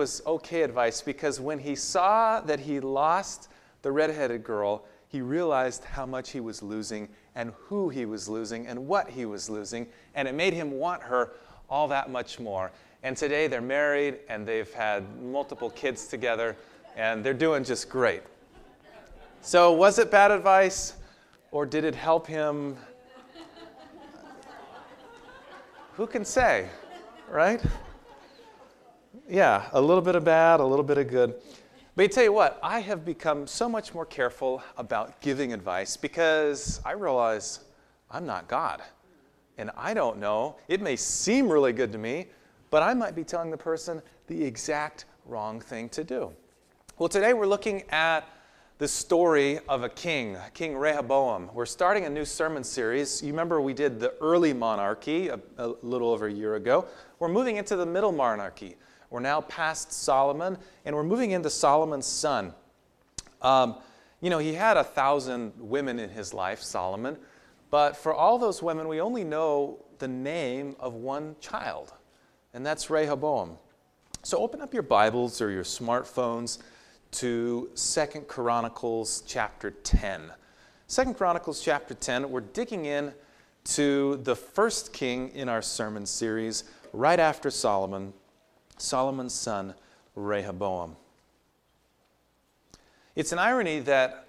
was okay advice because when he saw that he lost the redheaded girl, he realized how much he was losing and who he was losing and what he was losing, and it made him want her all that much more. And today they're married and they've had multiple kids together, and they're doing just great. So, was it bad advice or did it help him? Who can say, right? Yeah, a little bit of bad, a little bit of good. But I tell you what, I have become so much more careful about giving advice because I realize I'm not God. And I don't know. It may seem really good to me, but I might be telling the person the exact wrong thing to do. Well, today we're looking at the story of a king, King Rehoboam. We're starting a new sermon series. You remember we did the early monarchy a, a little over a year ago. We're moving into the middle monarchy. We're now past Solomon, and we're moving into Solomon's son. Um, you know, he had a thousand women in his life, Solomon, but for all those women, we only know the name of one child, and that's Rehoboam. So open up your Bibles or your smartphones to Second Chronicles chapter 10. Second Chronicles chapter 10, we're digging in to the first king in our sermon series, right after Solomon, Solomon's son, Rehoboam. It's an irony that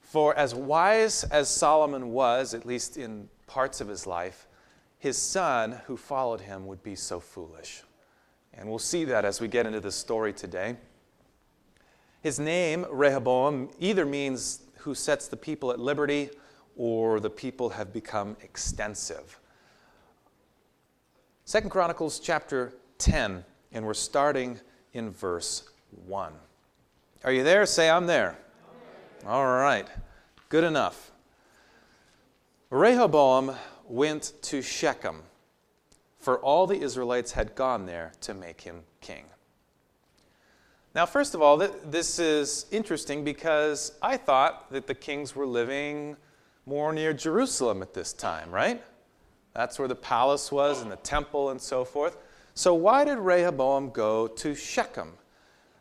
for as wise as Solomon was, at least in parts of his life, his son who followed him would be so foolish. And we'll see that as we get into the story today. His name, Rehoboam, either means who sets the people at liberty or the people have become extensive. Second Chronicles chapter 10 and we're starting in verse 1. Are you there? Say, I'm there. All right, good enough. Rehoboam went to Shechem, for all the Israelites had gone there to make him king. Now, first of all, this is interesting because I thought that the kings were living more near Jerusalem at this time, right? That's where the palace was and the temple and so forth. So, why did Rehoboam go to Shechem?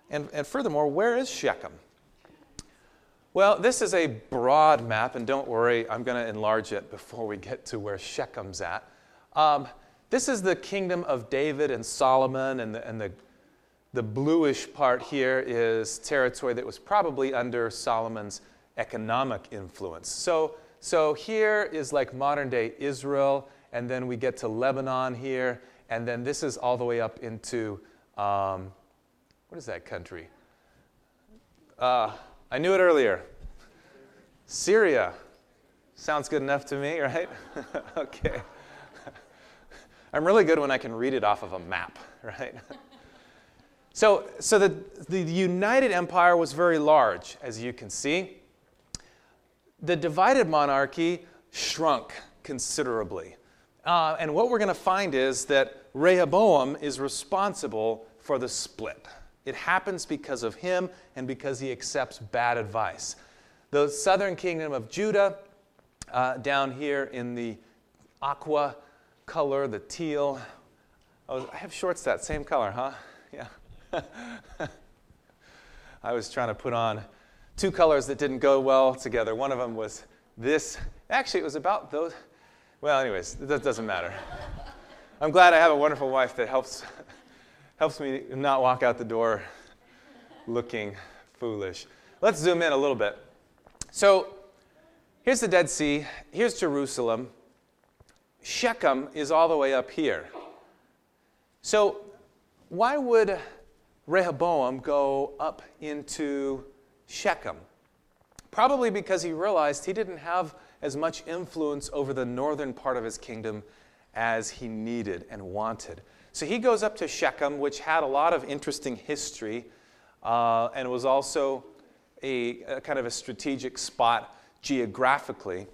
And, and furthermore, where is Shechem? Well, this is a broad map, and don't worry, I'm going to enlarge it before we get to where Shechem's at. Um, this is the kingdom of David and Solomon, and, the, and the, the bluish part here is territory that was probably under Solomon's economic influence. So, so here is like modern day Israel, and then we get to Lebanon here, and then this is all the way up into, um, what is that country? Uh, I knew it earlier. Syria. Sounds good enough to me, right? okay. I'm really good when I can read it off of a map, right? so, so the, the United Empire was very large, as you can see. The divided monarchy shrunk considerably. Uh, and what we're going to find is that Rehoboam is responsible for the split. It happens because of him and because he accepts bad advice. The southern kingdom of Judah, uh, down here in the aqua color, the teal. Oh, I have shorts that same color, huh? Yeah. I was trying to put on two colors that didn't go well together. One of them was this. Actually, it was about those. Well, anyways, that doesn't matter. I'm glad I have a wonderful wife that helps, helps me not walk out the door looking foolish. Let's zoom in a little bit. So here's the Dead Sea, here's Jerusalem. Shechem is all the way up here. So why would Rehoboam go up into Shechem? Probably because he realized he didn't have as much influence over the northern part of his kingdom as he needed and wanted. So he goes up to Shechem, which had a lot of interesting history uh, and was also a, a kind of a strategic spot geographically.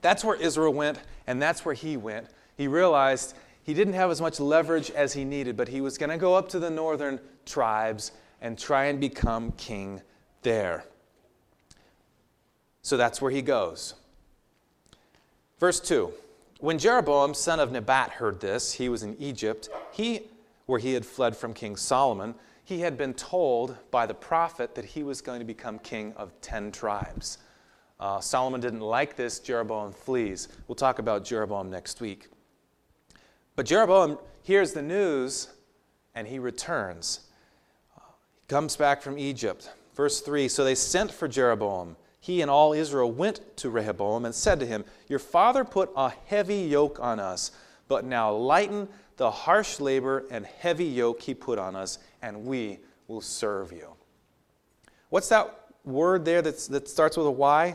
That's where Israel went, and that's where he went. He realized he didn't have as much leverage as he needed, but he was going to go up to the northern tribes and try and become king there. So that's where he goes. Verse 2 When Jeroboam, son of Nebat, heard this, he was in Egypt, he, where he had fled from King Solomon. he had been told by the prophet that he was going to become king of 10 tribes. Uh, Solomon didn't like this. Jeroboam flees. We'll talk about Jeroboam next week. But Jeroboam hears the news and he returns. He comes back from Egypt. Verse 3 So they sent for Jeroboam. He and all Israel went to Rehoboam and said to him, Your father put a heavy yoke on us, but now lighten the harsh labor and heavy yoke he put on us, and we will serve you. What's that word there that starts with a Y?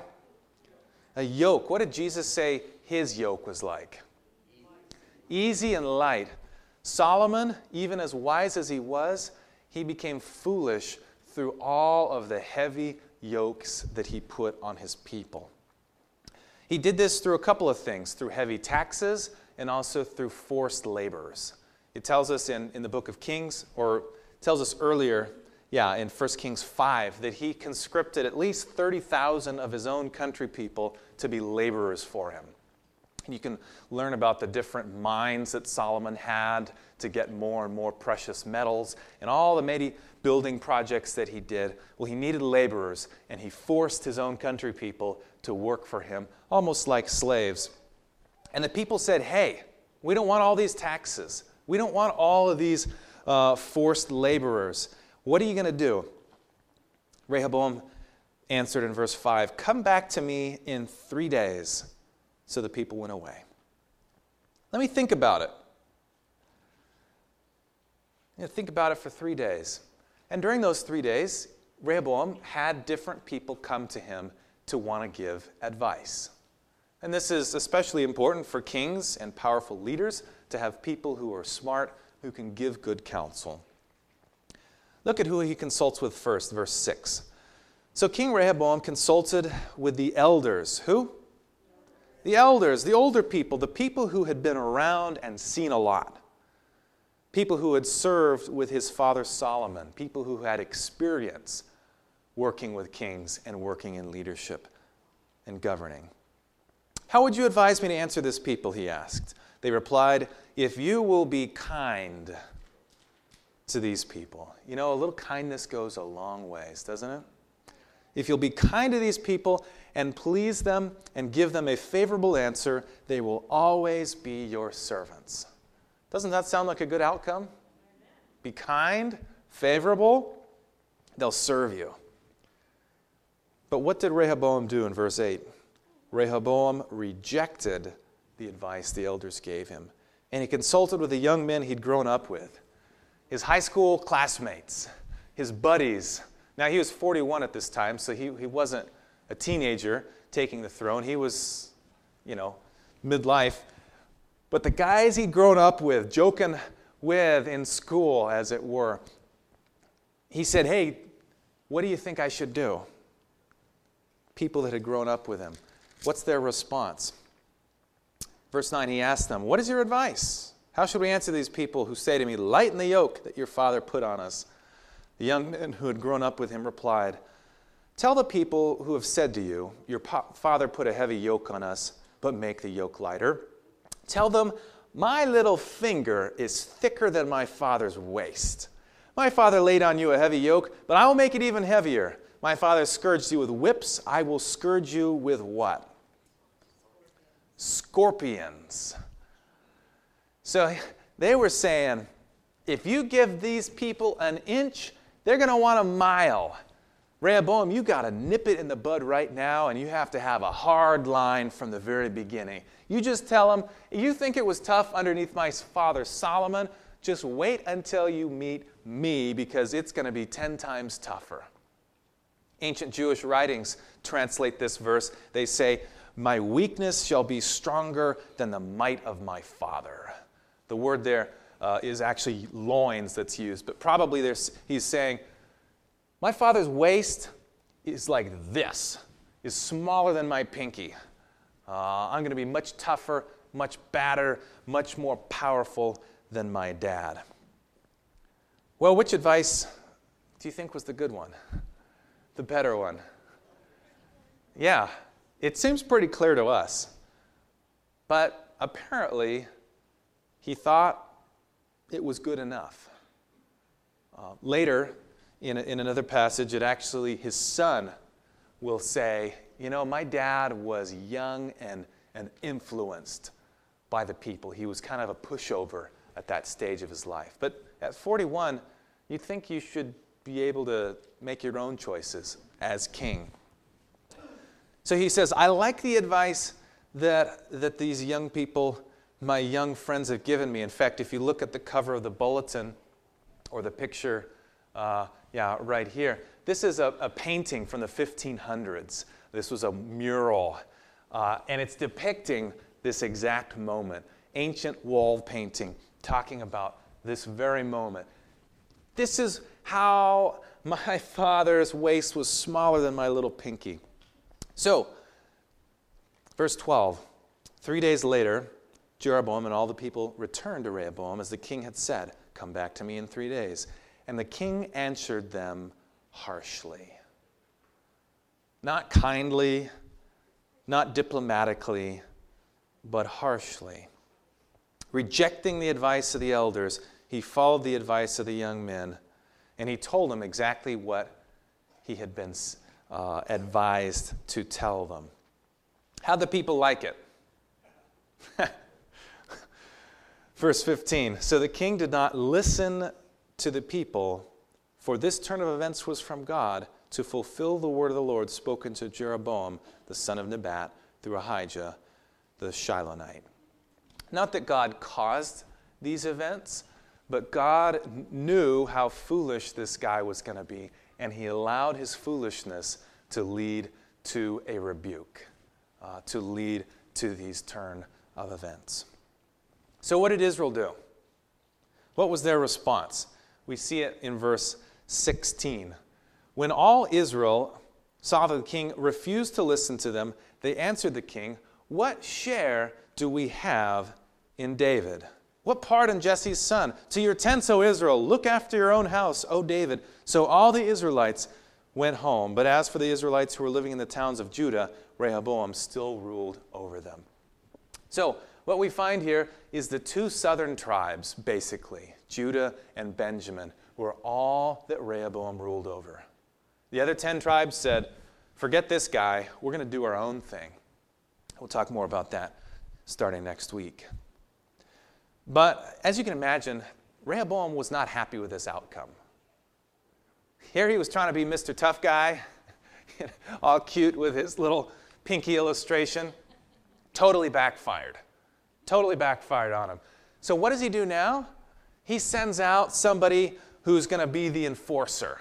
A yoke. What did Jesus say his yoke was like? Easy and light. Solomon, even as wise as he was, he became foolish through all of the heavy yokes that he put on his people. He did this through a couple of things through heavy taxes and also through forced laborers. It tells us in, in the book of Kings, or tells us earlier, yeah, in 1 Kings 5, that he conscripted at least 30,000 of his own country people to be laborers for him. And you can learn about the different mines that Solomon had to get more and more precious metals and all the many building projects that he did. Well, he needed laborers, and he forced his own country people to work for him, almost like slaves. And the people said, Hey, we don't want all these taxes. We don't want all of these uh, forced laborers. What are you going to do? Rehoboam answered in verse 5 Come back to me in three days. So the people went away. Let me think about it. You know, think about it for three days. And during those three days, Rehoboam had different people come to him to want to give advice. And this is especially important for kings and powerful leaders to have people who are smart, who can give good counsel. Look at who he consults with first, verse 6. So King Rehoboam consulted with the elders. Who? The elders, the older people, the people who had been around and seen a lot. People who had served with his father Solomon, people who had experience working with kings and working in leadership and governing. How would you advise me to answer this people? He asked. They replied, If you will be kind to these people. You know, a little kindness goes a long ways, doesn't it? If you'll be kind to these people and please them and give them a favorable answer, they will always be your servants. Doesn't that sound like a good outcome? Be kind, favorable, they'll serve you. But what did Rehoboam do in verse 8? Rehoboam rejected the advice the elders gave him, and he consulted with the young men he'd grown up with, his high school classmates, his buddies. Now, he was 41 at this time, so he, he wasn't a teenager taking the throne. He was, you know, midlife. But the guys he'd grown up with, joking with in school, as it were, he said, Hey, what do you think I should do? People that had grown up with him. What's their response? Verse 9, he asked them, What is your advice? How should we answer these people who say to me, Lighten the yoke that your father put on us? The young men who had grown up with him replied, Tell the people who have said to you, Your father put a heavy yoke on us, but make the yoke lighter. Tell them, My little finger is thicker than my father's waist. My father laid on you a heavy yoke, but I will make it even heavier. My father scourged you with whips. I will scourge you with what? scorpions. So they were saying, if you give these people an inch, they're going to want a mile. Rehoboam, you got to nip it in the bud right now, and you have to have a hard line from the very beginning. You just tell them, you think it was tough underneath my father Solomon, just wait until you meet me because it's going to be 10 times tougher. Ancient Jewish writings translate this verse. They say, my weakness shall be stronger than the might of my father. The word there uh, is actually loins that's used, but probably he's saying, My father's waist is like this, is smaller than my pinky. Uh, I'm going to be much tougher, much badder, much more powerful than my dad. Well, which advice do you think was the good one? The better one? Yeah, it seems pretty clear to us. But apparently, he thought it was good enough. Uh, later, in, in another passage, it actually, his son will say, You know, my dad was young and, and influenced by the people. He was kind of a pushover at that stage of his life. But at 41, you'd think you should be able to make your own choices as king. So he says, I like the advice that, that these young people, my young friends, have given me. In fact, if you look at the cover of the bulletin or the picture, uh, yeah, right here, this is a, a, painting from the 1500s. This was a mural, uh, and it's depicting this exact moment. Ancient wall painting talking about this very moment. This is how my father's waist was smaller than my little pinky. So, verse 12 Three days later, Jeroboam and all the people returned to Rehoboam as the king had said, Come back to me in three days. And the king answered them harshly. Not kindly, not diplomatically, but harshly. Rejecting the advice of the elders, he followed the advice of the young men, and he told them exactly what he had been uh, advised to tell them. How'd the people like it? Verse 15 So the king did not listen to the people, for this turn of events was from God to fulfill the word of the Lord spoken to Jeroboam, the son of Nebat, through Ahijah the Shilonite. Not that God caused these events, but God knew how foolish this guy was going to be, and he allowed his foolishness to lead to a rebuke, uh, to lead to these turn of events. So, what did Israel do? What was their response? We see it in verse 16. When all Israel saw that the king refused to listen to them, they answered the king, What share do we have in David? What part in Jesse's son? To your tents, O Israel, look after your own house, O David. So all the Israelites went home. But as for the Israelites who were living in the towns of Judah, Rehoboam still ruled over them. So, what we find here is the two southern tribes, basically, Judah and Benjamin, were all that Rehoboam ruled over. The other 10 tribes said, Forget this guy, we're going to do our own thing. We'll talk more about that starting next week. But as you can imagine, Rehoboam was not happy with this outcome. Here he was trying to be Mr. Tough Guy, all cute with his little pinky illustration. Totally backfired. Totally backfired on him. So, what does he do now? He sends out somebody who's going to be the enforcer.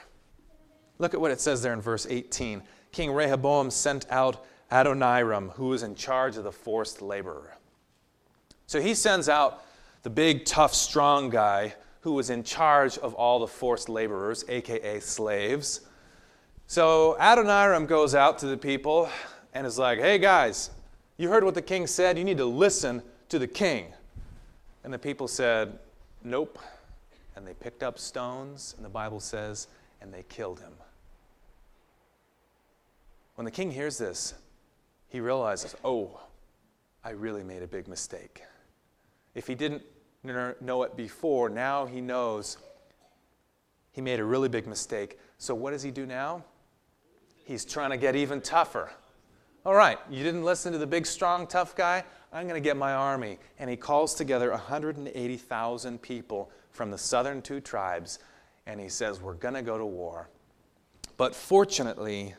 Look at what it says there in verse 18. King Rehoboam sent out Adoniram, who was in charge of the forced laborer. So he sends out the big, tough, strong guy who was in charge of all the forced laborers, aka slaves. So Adoniram goes out to the people and is like, hey guys, you heard what the king said. You need to listen to the king. And the people said, nope. And they picked up stones, and the Bible says, and they killed him. When the king hears this, he realizes, oh, I really made a big mistake. If he didn't know it before. Now he knows he made a really big mistake. So what does he do now? He's trying to get even tougher. All right, you didn't listen to the big, strong, tough guy? I'm going to get my army. And he calls together 180,000 people from the southern two tribes, and he says, We're going to go to war. But fortunately,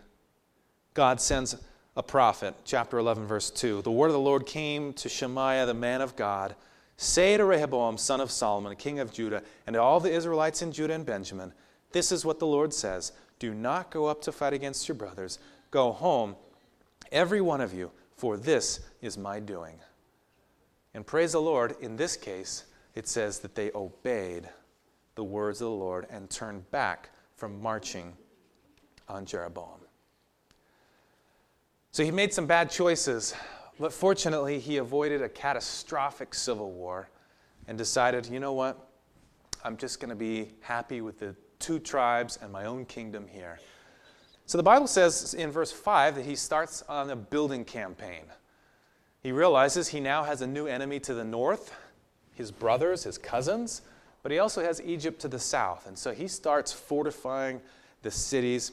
God sends a prophet, chapter 11, verse 2. The word of the Lord came to Shemaiah, the man of God Say to Rehoboam, son of Solomon, king of Judah, and to all the Israelites in Judah and Benjamin, This is what the Lord says Do not go up to fight against your brothers. Go home, every one of you, for this is my doing. And praise the Lord, in this case, it says that they obeyed the words of the Lord and turned back from marching on Jeroboam. So he made some bad choices but fortunately, he avoided a catastrophic civil war and decided, you know what? I'm just going to be happy with the two tribes and my own kingdom here. So the Bible says in verse 5 that he starts on a building campaign. He realizes he now has a new enemy to the north his brothers, his cousins, but he also has Egypt to the south. And so he starts fortifying the cities,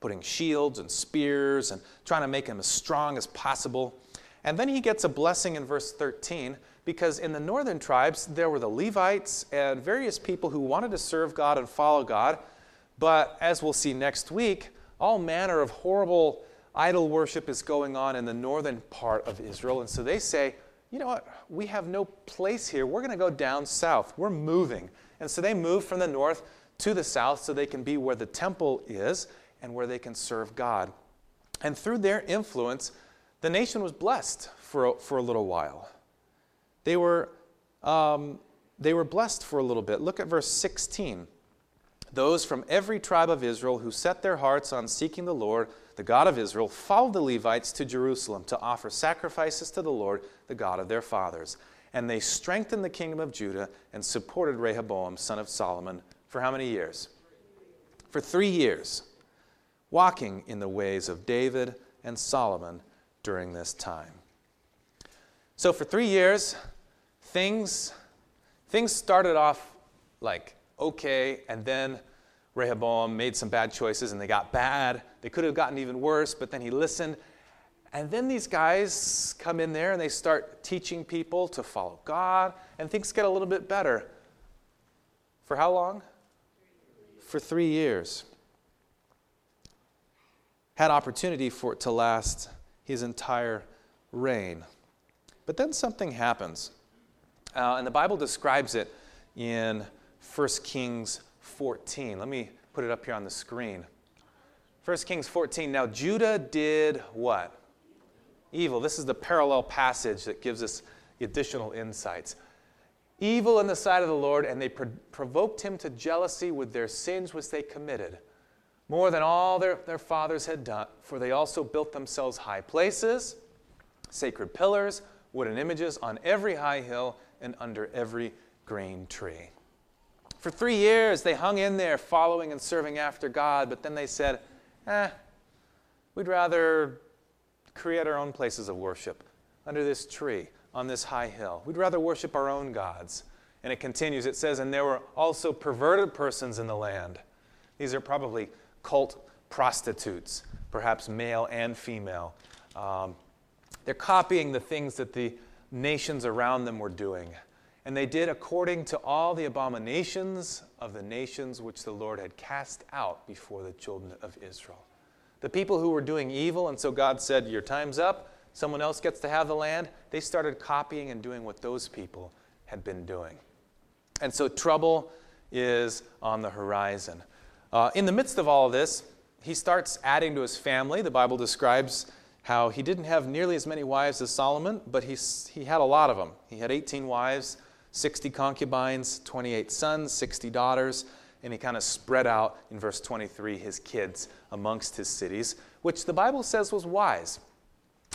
putting shields and spears and trying to make them as strong as possible. And then he gets a blessing in verse 13 because in the northern tribes there were the Levites and various people who wanted to serve God and follow God. But as we'll see next week, all manner of horrible idol worship is going on in the northern part of Israel. And so they say, you know what? We have no place here. We're going to go down south. We're moving. And so they move from the north to the south so they can be where the temple is and where they can serve God. And through their influence, the nation was blessed for a, for a little while. They were, um, they were blessed for a little bit. Look at verse 16. Those from every tribe of Israel who set their hearts on seeking the Lord, the God of Israel, followed the Levites to Jerusalem to offer sacrifices to the Lord, the God of their fathers. And they strengthened the kingdom of Judah and supported Rehoboam, son of Solomon, for how many years? For three years, walking in the ways of David and Solomon during this time. So for three years, things, things started off like okay, and then Rehoboam made some bad choices and they got bad. They could have gotten even worse, but then he listened. And then these guys come in there and they start teaching people to follow God, and things get a little bit better. For how long? For three years. Had opportunity for it to last his entire reign. But then something happens. Uh, and the Bible describes it in 1 Kings 14. Let me put it up here on the screen. 1 Kings 14. Now, Judah did what? Evil. This is the parallel passage that gives us additional insights. Evil in the sight of the Lord, and they pro- provoked him to jealousy with their sins which they committed, more than all their, their fathers had done, for they also built themselves high places, sacred pillars, wooden images on every high hill and under every green tree. For three years, they hung in there following and serving after God, but then they said, eh, we'd rather create our own places of worship under this tree, on this high hill. We'd rather worship our own gods. And it continues, it says, and there were also perverted persons in the land. These are probably cult prostitutes, perhaps male and female. Um, they're copying the things that the nations around them were doing. And they did according to all the abominations of the nations which the Lord had cast out before the children of Israel. The people who were doing evil, and so God said, Your time's up, someone else gets to have the land, they started copying and doing what those people had been doing. And so trouble is on the horizon. Uh, in the midst of all of this, he starts adding to his family. The Bible describes how he didn't have nearly as many wives as Solomon, but he, he had a lot of them. He had 18 wives 60 concubines, 28 sons, 60 daughters, and he kind of spread out in verse 23 his kids amongst his cities, which the Bible says was wise.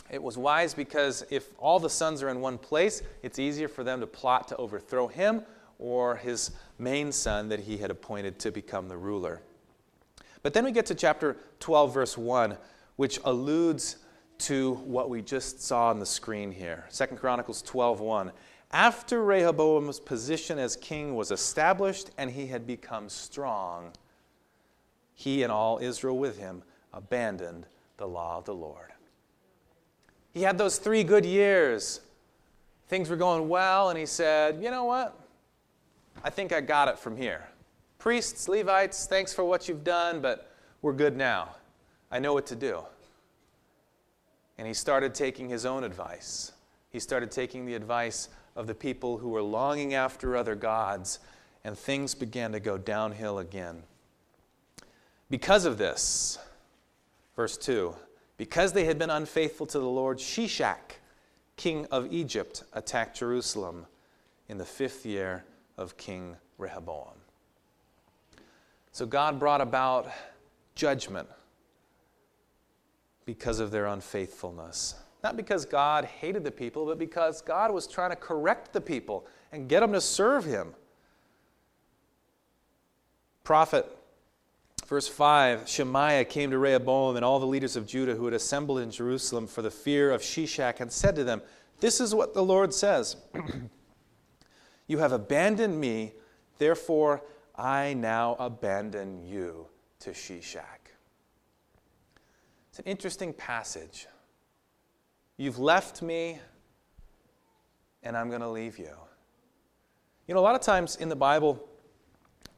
It was wise because if all the sons are in one place, it's easier for them to plot to overthrow him or his main son that he had appointed to become the ruler. But then we get to chapter 12, verse 1, which alludes to what we just saw on the screen here. Second Chronicles 12, 1. After Rehoboam's position as king was established and he had become strong, he and all Israel with him abandoned the law of the Lord. He had those three good years. Things were going well, and he said, You know what? I think I got it from here. Priests, Levites, thanks for what you've done, but we're good now. I know what to do. And he started taking his own advice. He started taking the advice of the people who were longing after other gods, and things began to go downhill again. Because of this, verse 2 because they had been unfaithful to the Lord, Shishak, king of Egypt, attacked Jerusalem in the fifth year of King Rehoboam. So God brought about judgment because of their unfaithfulness. Not because God hated the people, but because God was trying to correct the people and get them to serve Him. Prophet, verse 5 Shemaiah came to Rehoboam and all the leaders of Judah who had assembled in Jerusalem for the fear of Shishak and said to them, This is what the Lord says. You have abandoned me, therefore I now abandon you to Shishak. It's an interesting passage. You've left me, and I'm going to leave you. You know, a lot of times in the Bible,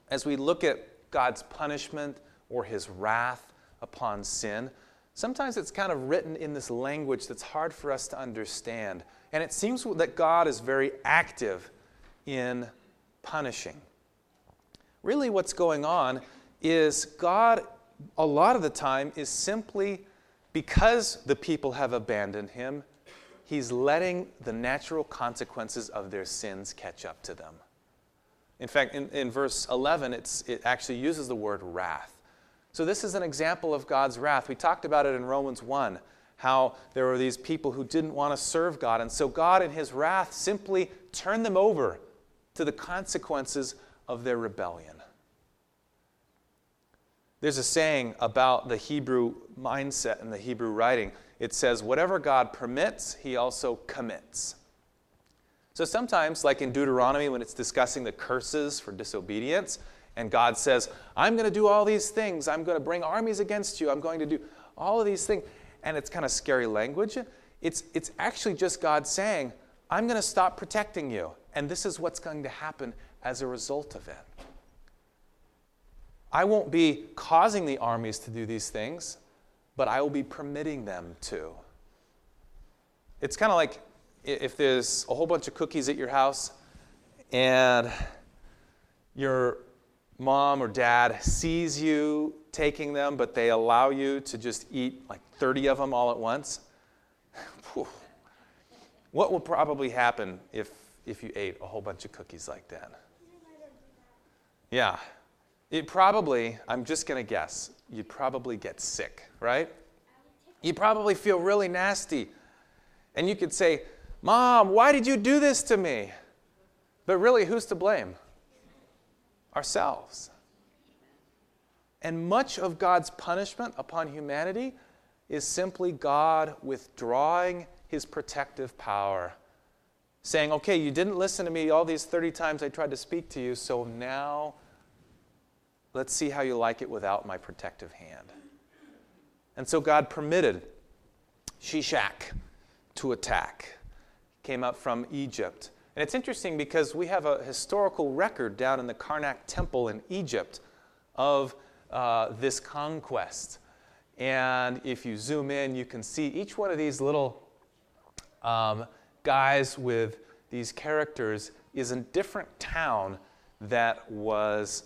as we look at God's punishment or his wrath upon sin, sometimes it's kind of written in this language that's hard for us to understand. And it seems that God is very active in punishing. Really, what's going on is God, a lot of the time, is simply because the people have abandoned him, he's letting the natural consequences of their sins catch up to them. In fact, in, in verse 11, it actually uses the word wrath. So, this is an example of God's wrath. We talked about it in Romans 1, how there were these people who didn't want to serve God. And so, God, in his wrath, simply turned them over to the consequences of their rebellion. There's a saying about the Hebrew mindset in the Hebrew writing. It says, whatever God permits, he also commits. So sometimes, like in Deuteronomy, when it's discussing the curses for disobedience, and God says, I'm going to do all these things, I'm going to bring armies against you, I'm going to do all of these things, and it's kind of scary language, it's, it's actually just God saying, I'm going to stop protecting you. And this is what's going to happen as a result of it. I won't be causing the armies to do these things, but I will be permitting them to. It's kind of like if there's a whole bunch of cookies at your house and your mom or dad sees you taking them, but they allow you to just eat like 30 of them all at once, what will probably happen if if you ate a whole bunch of cookies like that. Yeah. It probably, I'm just going to guess, you'd probably get sick, right? You'd probably feel really nasty. And you could say, Mom, why did you do this to me? But really, who's to blame? Ourselves. And much of God's punishment upon humanity is simply God withdrawing his protective power saying, okay, you didn't listen to me all these 30 times I tried to speak to you, so now let's see how you like it without my protective hand. And so God permitted Shishak to attack. Came up from Egypt. And it's interesting because we have a historical record down in the Karnak temple in Egypt of uh, this conquest. And if you zoom in, you can see each one of these little um, guys with these characters is a different town that was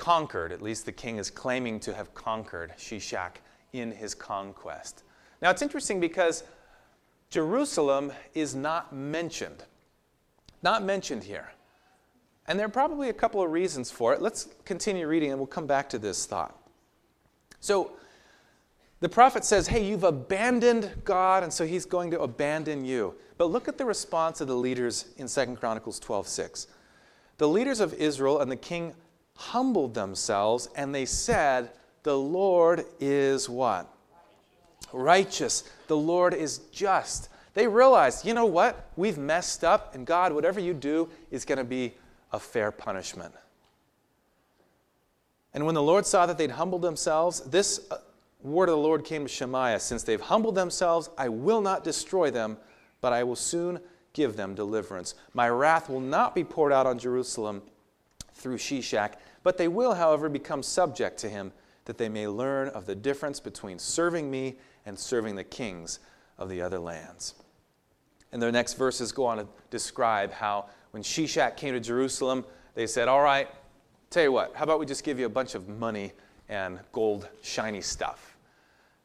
conquered. At least the king is claiming to have conquered Shishak in his conquest. Now it's interesting because Jerusalem is not mentioned. Not mentioned here. And there are probably a couple of reasons for it. Let's continue reading and we'll come back to this thought. So, the prophet says, Hey, you've abandoned God, and so he's going to abandon you. But look at the response of the leaders in 2 Chronicles 12 6. The leaders of Israel and the king humbled themselves, and they said, The Lord is what? Righteous. The Lord is just. They realized, you know what? We've messed up, and God, whatever you do is going to be a fair punishment. And when the Lord saw that they'd humbled themselves, this uh, word of the Lord came to Shemaiah Since they've humbled themselves, I will not destroy them, but I will soon give them deliverance. My wrath will not be poured out on Jerusalem through Shishak, but they will, however, become subject to him, that they may learn of the difference between serving me and serving the kings of the other lands. And the next verses go on to describe how when Shishak came to Jerusalem, they said, All right, tell you what, how about we just give you a bunch of money and gold, shiny stuff?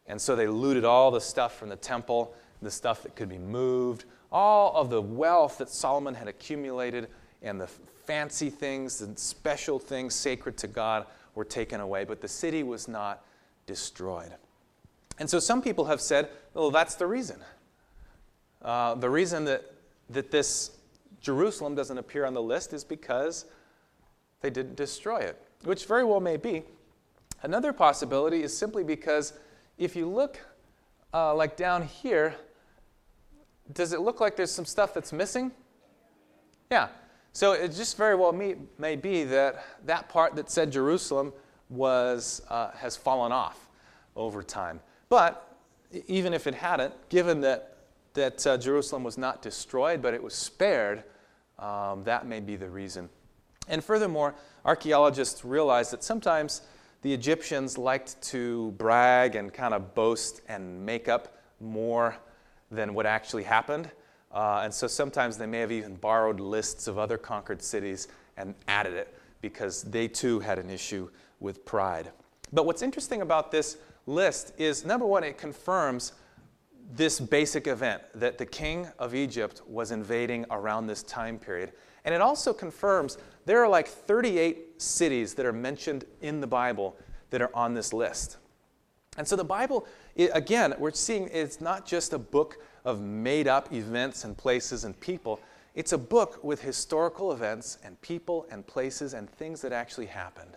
And so they looted all the stuff from the temple, the stuff that could be moved, all of the wealth that Solomon had accumulated, and the fancy things and special things sacred to God were taken away. But the city was not destroyed. And so some people have said, well, that's the reason. Uh, the reason that, that this Jerusalem doesn't appear on the list is because they didn't destroy it, which very well may be. Another possibility is simply because if you look uh, like down here, does it look like there's some stuff that's missing? Yeah. So it just very well may, may be that that part that said Jerusalem was, uh, has fallen off over time. But even if it hadn't, given that, that uh, Jerusalem was not destroyed, but it was spared, um, that may be the reason. And furthermore, archaeologists realize that sometimes the Egyptians liked to brag and kind of boast and make up more than what actually happened. Uh, and so sometimes they may have even borrowed lists of other conquered cities and added it because they too had an issue with pride. But what's interesting about this list is number one, it confirms this basic event that the king of Egypt was invading around this time period. And it also confirms there are like 38 cities that are mentioned in the Bible that are on this list. And so the Bible, again, we're seeing it's not just a book of made up events and places and people. It's a book with historical events and people and places and things that actually happened.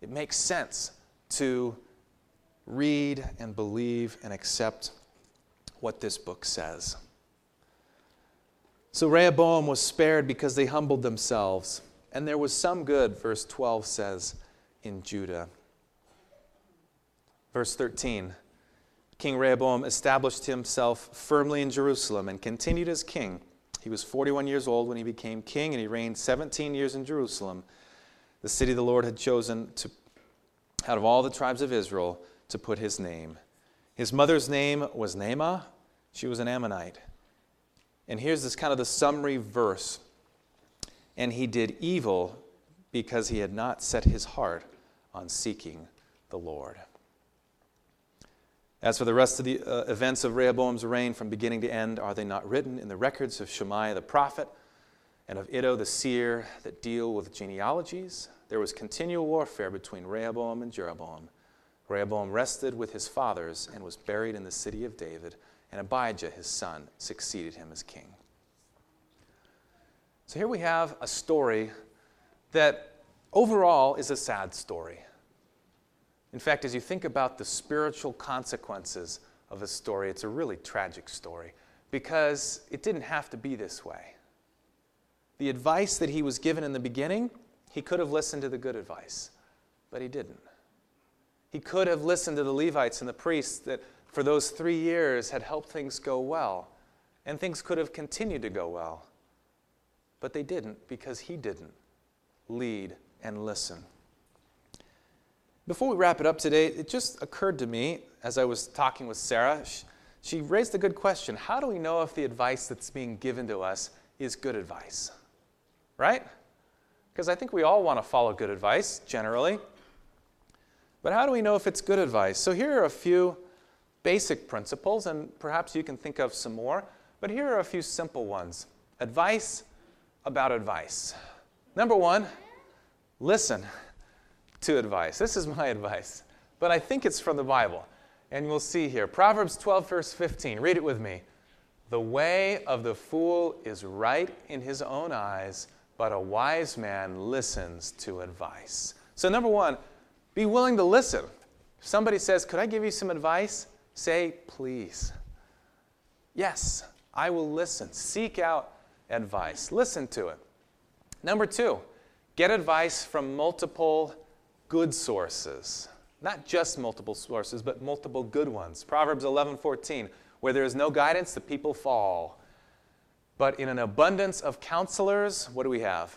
It makes sense to read and believe and accept what this book says. So Rehoboam was spared because they humbled themselves, and there was some good, verse 12 says, in Judah. Verse 13 King Rehoboam established himself firmly in Jerusalem and continued as king. He was 41 years old when he became king, and he reigned 17 years in Jerusalem, the city the Lord had chosen to, out of all the tribes of Israel to put his name. His mother's name was Naamah. She was an Ammonite. And here's this kind of the summary verse. And he did evil because he had not set his heart on seeking the Lord. As for the rest of the uh, events of Rehoboam's reign from beginning to end, are they not written in the records of Shemaiah the prophet and of Iddo the seer that deal with genealogies? There was continual warfare between Rehoboam and Jeroboam. Rehoboam rested with his fathers and was buried in the city of David, and Abijah his son succeeded him as king. So here we have a story that overall is a sad story. In fact, as you think about the spiritual consequences of a story, it's a really tragic story because it didn't have to be this way. The advice that he was given in the beginning, he could have listened to the good advice, but he didn't. He could have listened to the Levites and the priests that for those three years had helped things go well, and things could have continued to go well. But they didn't because he didn't lead and listen. Before we wrap it up today, it just occurred to me as I was talking with Sarah, she, raised a good question. How do we know if the advice that's being given to us is good advice? Right? Because I think we all want to follow good advice generally. But how do we know if it's good advice? So here are a few basic principles, and perhaps you can think of some more, but here are a few simple ones. Advice about advice. Number one, listen to advice. This is my advice, but I think it's from the Bible. And we'll see here. Proverbs 12, verse 15. Read it with me. The way of the fool is right in his own eyes, but a wise man listens to advice. So, number one, be willing to listen. If somebody says, Could I give you some advice? Say, Please. Yes, I will listen. Seek out advice. Listen to it. Number two, get advice from multiple good sources. Not just multiple sources, but multiple good ones. Proverbs 11:14, where there is no guidance, the people fall. But in an abundance of counselors, what do we have?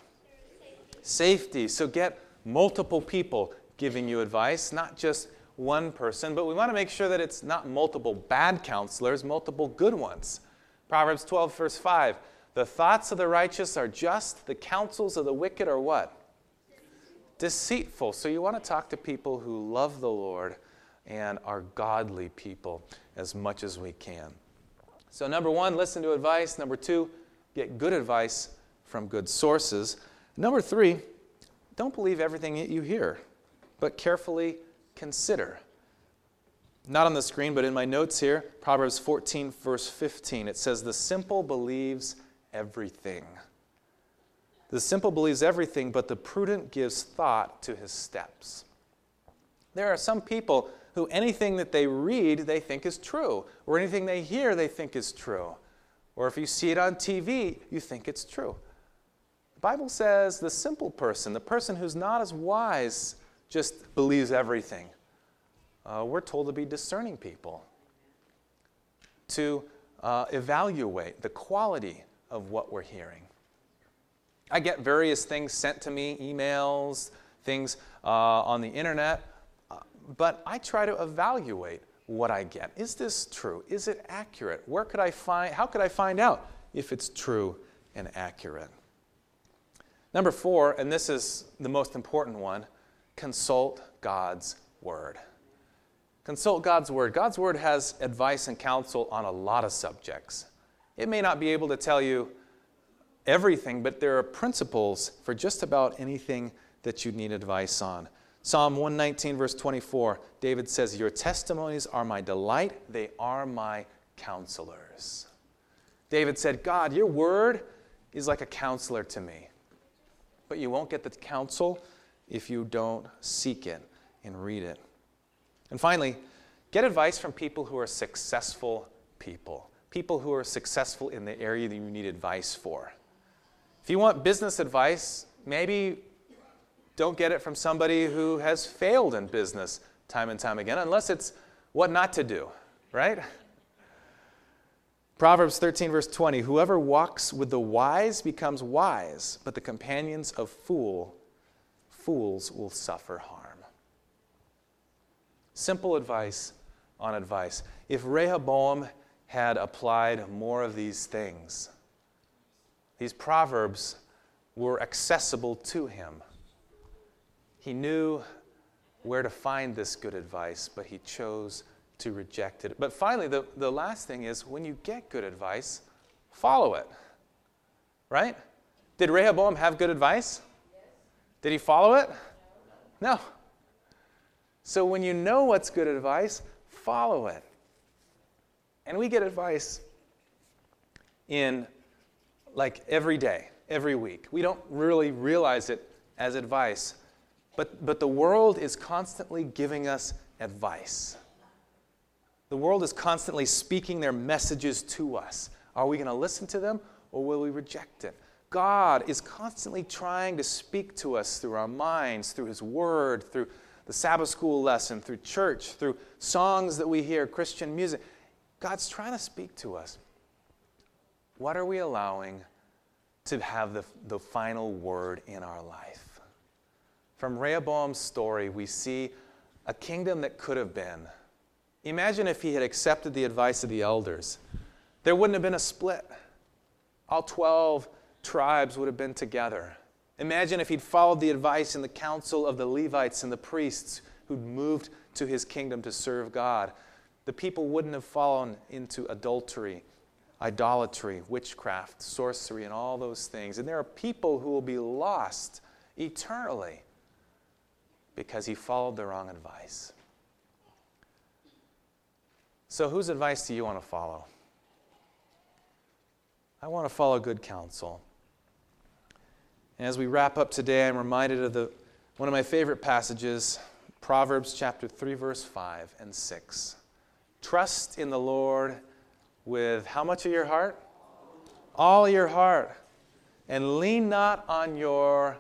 Safety. So get multiple people giving you advice, not just one person, but we want to make sure that it's not multiple bad counselors, multiple good ones. Proverbs 12, verse 5 The thoughts of the righteous are just, the counsels of the wicked are what? Deceitful. So you want to talk to people who love the Lord and are godly people as much as we can. So, number one, listen to advice. Number two, get good advice from good sources. Number three, don't believe everything that you hear, but carefully consider. Not on the screen, but in my notes here, Proverbs 14, verse 15, it says, The simple believes everything. The simple believes everything, but the prudent gives thought to his steps. There are some people who anything that they read they think is true, or anything they hear they think is true. Or if you see it on TV, you think it's true. The Bible says the simple person, the person who's not as wise, just believes everything. Uh, we're told to be discerning people, to uh, evaluate the quality of what we're hearing. I get various things sent to me, emails, things uh, on the internet, uh, but I try to evaluate what I get. Is this true? Is it accurate? Where could I find, how could I find out if it's true and accurate? Number four, and this is the most important one, consult God's Word. Consult God's Word. God's Word has advice and counsel on a lot of subjects. It may not be able to tell you everything, but there are principles for just about anything that you need advice on. Psalm 119, verse 24, David says, Your testimonies are my delight, they are my counselors. David said, God, your word is like a counselor to me. But you won't get the counsel if you don't seek it and read it. And finally, get advice from people who are successful people, people who are successful in the area that you need advice for. If you want business advice, maybe don't get it from somebody who has failed in business time and time again, unless it's what not to do, right? Proverbs 13, verse 20 Whoever walks with the wise becomes wise, but the companions of fool, fools will suffer harm. Simple advice on advice. If Rehoboam had applied more of these things, these proverbs were accessible to him. He knew where to find this good advice, but he chose to reject it. But finally, the, the last thing is when you get good advice, follow it. Right? Did Rehoboam have good advice? Did he follow it? No. So when you know what's good advice, follow it. And we get advice in like every day, every week. We don't really realize it as advice but, but the world is constantly giving us advice. The world is constantly speaking their messages to us. Are we going to listen to them or will we reject it? God is constantly trying to speak to us through our minds, through His Word, through the Sabbath school lesson, through church, through songs that we hear, Christian music. God's trying to speak to us. What are we allowing to have the, the final word in our life? From Rehoboam's story, we see a kingdom that could have been. Imagine if he had accepted the advice of the elders. There wouldn't have been a split. All 12 tribes would have been together. Imagine if he'd followed the advice and the counsel of the Levites and the priests who'd moved to his kingdom to serve God. The people wouldn't have fallen into adultery, idolatry, witchcraft, sorcery, and all those things. And there are people who will be lost eternally because he followed the wrong advice. So, whose advice do you want to follow? I want to follow good counsel. And as we wrap up today, I'm reminded of the, one of my favorite passages, Proverbs chapter 3, verse 5 and 6. Trust in the Lord with how much of your heart? All your heart. And lean not on your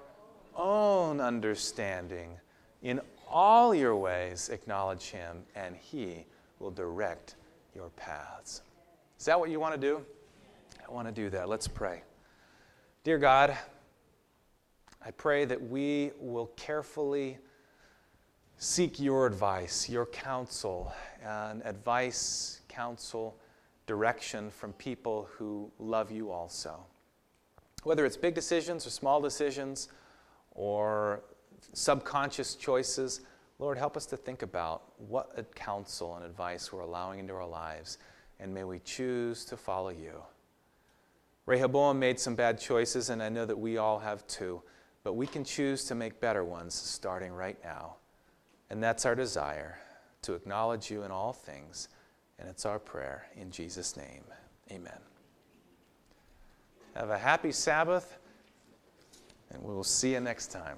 own understanding. In all your ways, acknowledge him, and he will direct your paths. Is that what you want to do? I want to do that. Let's pray. Dear God, I pray that we will carefully seek your advice, your counsel, and advice, counsel, direction from people who love you also. Whether it's big decisions or small decisions, or subconscious choices. Lord, help us to think about what counsel and advice we're allowing into our lives, and may we choose to follow you. Rehoboam made some bad choices, and I know that we all have too, but we can choose to make better ones starting right now. And that's our desire to acknowledge you in all things, and it's our prayer in Jesus' name. Amen. Have a happy Sabbath, and we will see you next time.